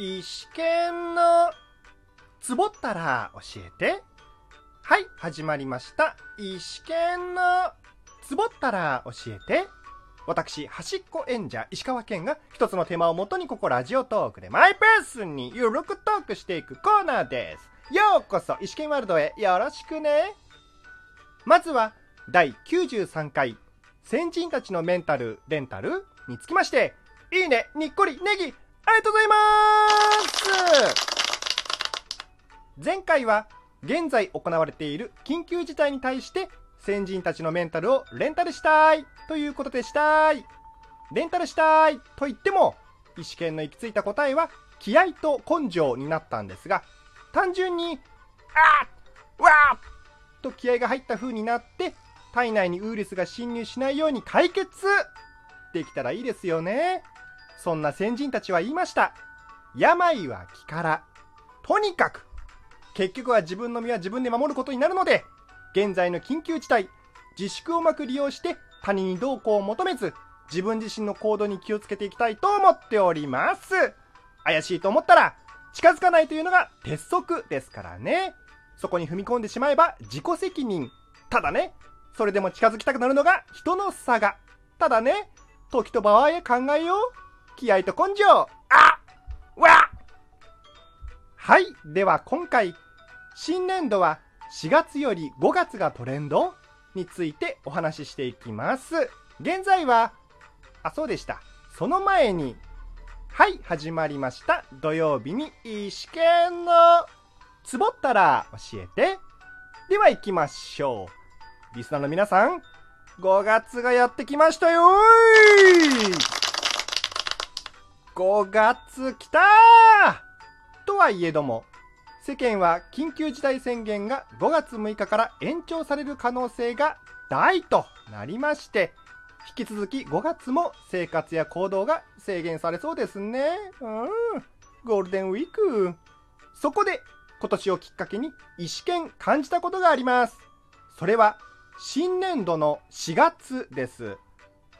石剣のつぼったら教えて。はい、始まりました。石剣のつぼったら教えて。私、端っこ演者、石川県が一つのテーマをもとにここラジオトークでマイペースにゆるくトークしていくコーナーです。ようこそ、石剣ワールドへよろしくね。まずは、第93回、先人たちのメンタル、レンタルにつきまして、いいね、にっこり、ネギ、ありがとうございます前回は、現在行われている緊急事態に対して、先人たちのメンタルをレンタルしたいということでしたい。レンタルしたいと言っても、意思権の行き着いた答えは、気合と根性になったんですが、単純に、あっわっと気合が入った風になって、体内にウイルスが侵入しないように解決できたらいいですよね。そんな先人たちは言いました。病は気から。とにかく、結局は自分の身は自分で守ることになるので、現在の緊急事態、自粛をうまく利用して他人にどうこうを求めず、自分自身の行動に気をつけていきたいと思っております。怪しいと思ったら、近づかないというのが鉄則ですからね。そこに踏み込んでしまえば自己責任。ただね、それでも近づきたくなるのが人の差が。ただね、時と場合へ考えよう。気合と根性。あわはい。では今回、新年度は4月より5月がトレンドについてお話ししていきます。現在は、あ、そうでした。その前に、はい、始まりました。土曜日に石剣のつぼったら教えて。では行きましょう。リスナーの皆さん、5月がやってきましたよーい !5 月来たーとはいえども、世間は緊急事態宣言が5月6日から延長される可能性が大となりまして、引き続き5月も生活や行動が制限されそうですね。うん。ゴールデンウィーク。そこで今年をきっかけに意思権感じたことがあります。それは新年度の4月です。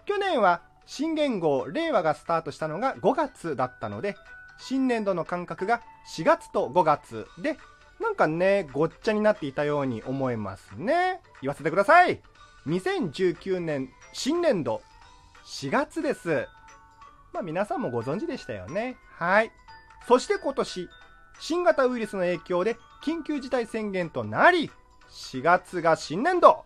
去年は新元号令和がスタートしたのが5月だったので、新年度の感覚が4月と5月で、なんかね、ごっちゃになっていたように思えますね。言わせてください。2019年新年度4月です。まあ皆さんもご存知でしたよね。はい。そして今年、新型ウイルスの影響で緊急事態宣言となり、4月が新年度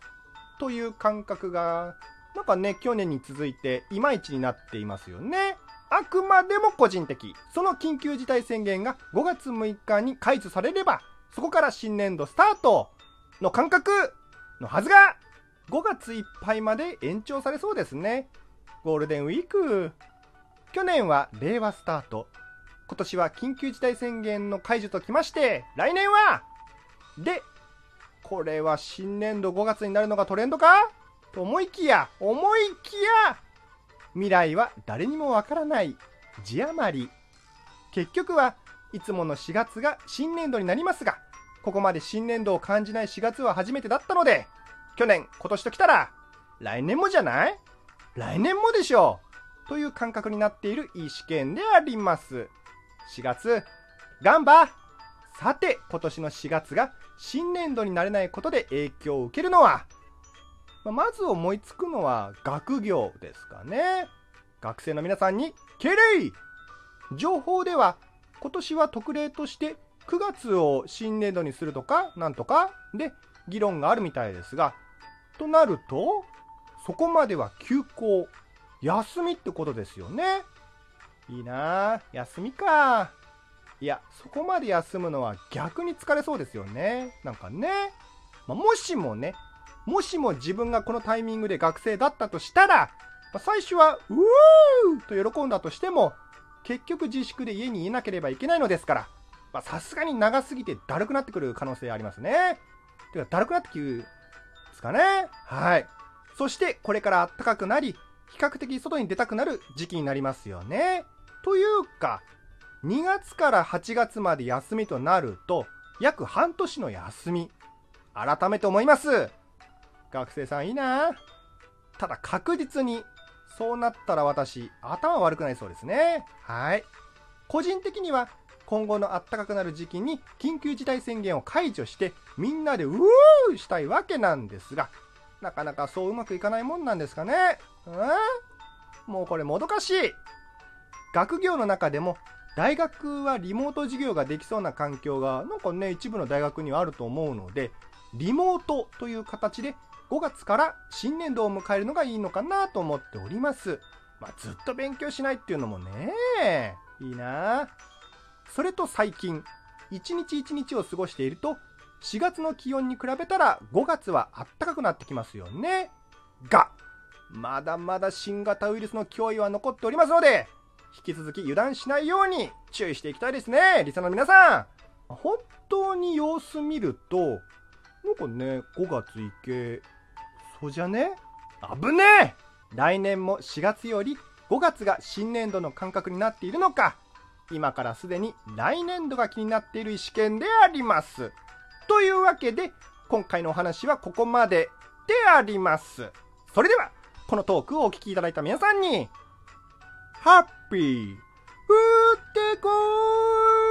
という感覚が、なんかね、去年に続いていまいちになっていますよね。あくまでも個人的。その緊急事態宣言が5月6日に解除されれば、そこから新年度スタートの感覚のはずが、5月いっぱいまで延長されそうですね。ゴールデンウィーク。去年は令和スタート。今年は緊急事態宣言の解除ときまして、来年はで、これは新年度5月になるのがトレンドか？と思いきや、思いきや、未来は誰にもわからない字余り。結局はいつもの4月が新年度になりますが、ここまで新年度を感じない4月は初めてだったので、去年、今年と来たら、来年もじゃない？来年もでしょうという感覚になっているいい試験であります。4月、ガンバさて、今年の4月が新年度になれないことで影響を受けるのは、ままず思いつくのは学業ですかね。学生の皆さんに敬礼情報では今年は特例として9月を新年度にするとかなんとかで議論があるみたいですが、となると、そこまでは休校、休みってことですよね。いいなあ休みか。いや、そこまで休むのは逆に疲れそうですよね。なんかね。まあもしもね、もしも自分がこのタイミングで学生だったとしたら、まあ最初は、うーと喜んだとしても、結局自粛で家にいなければいけないのですから、さすがに長すぎてだるくなってくる可能性ありますね。てか、だるくなってきるんですかね。はい。そして、これから暖かくなり、比較的外に出たくなる時期になりますよね。というか、2月から8月まで休みとなると、約半年の休み。改めて思います。学生さんいいなただ確実に、そうなったら私、頭悪くなりそうですね。はい。個人的には、今後の暖かくなる時期に緊急事態宣言を解除してみんなでうーしたいわけなんですが、なかなかそううまくいかないもんなんですかね。うん？もうこれもどかしい。学業の中でも大学はリモート授業ができそうな環境がなんかね一部の大学にはあると思うのでリモートという形で5月から新年度を迎えるのがいいのかなと思っております。まあ、ずっと勉強しないっていうのもね、いいなそれと最近、一日一日を過ごしていると、4月の気温に比べたら5月は暖かくなってきますよね。が、まだまだ新型ウイルスの脅威は残っておりますので、引き続き油断しないように注意していきたいですね。リサの皆さん。本当に様子見ると、なんかね、5月いけ、そうじゃね？危ねえ来年も4月より5月が新年度の感覚になっているのか、今からすでに来年度が気になっている試験であります。というわけで、今回のお話はここまでであります。それでは、このトークをお聞きいただいた皆さんに、ハッピー、ふってこー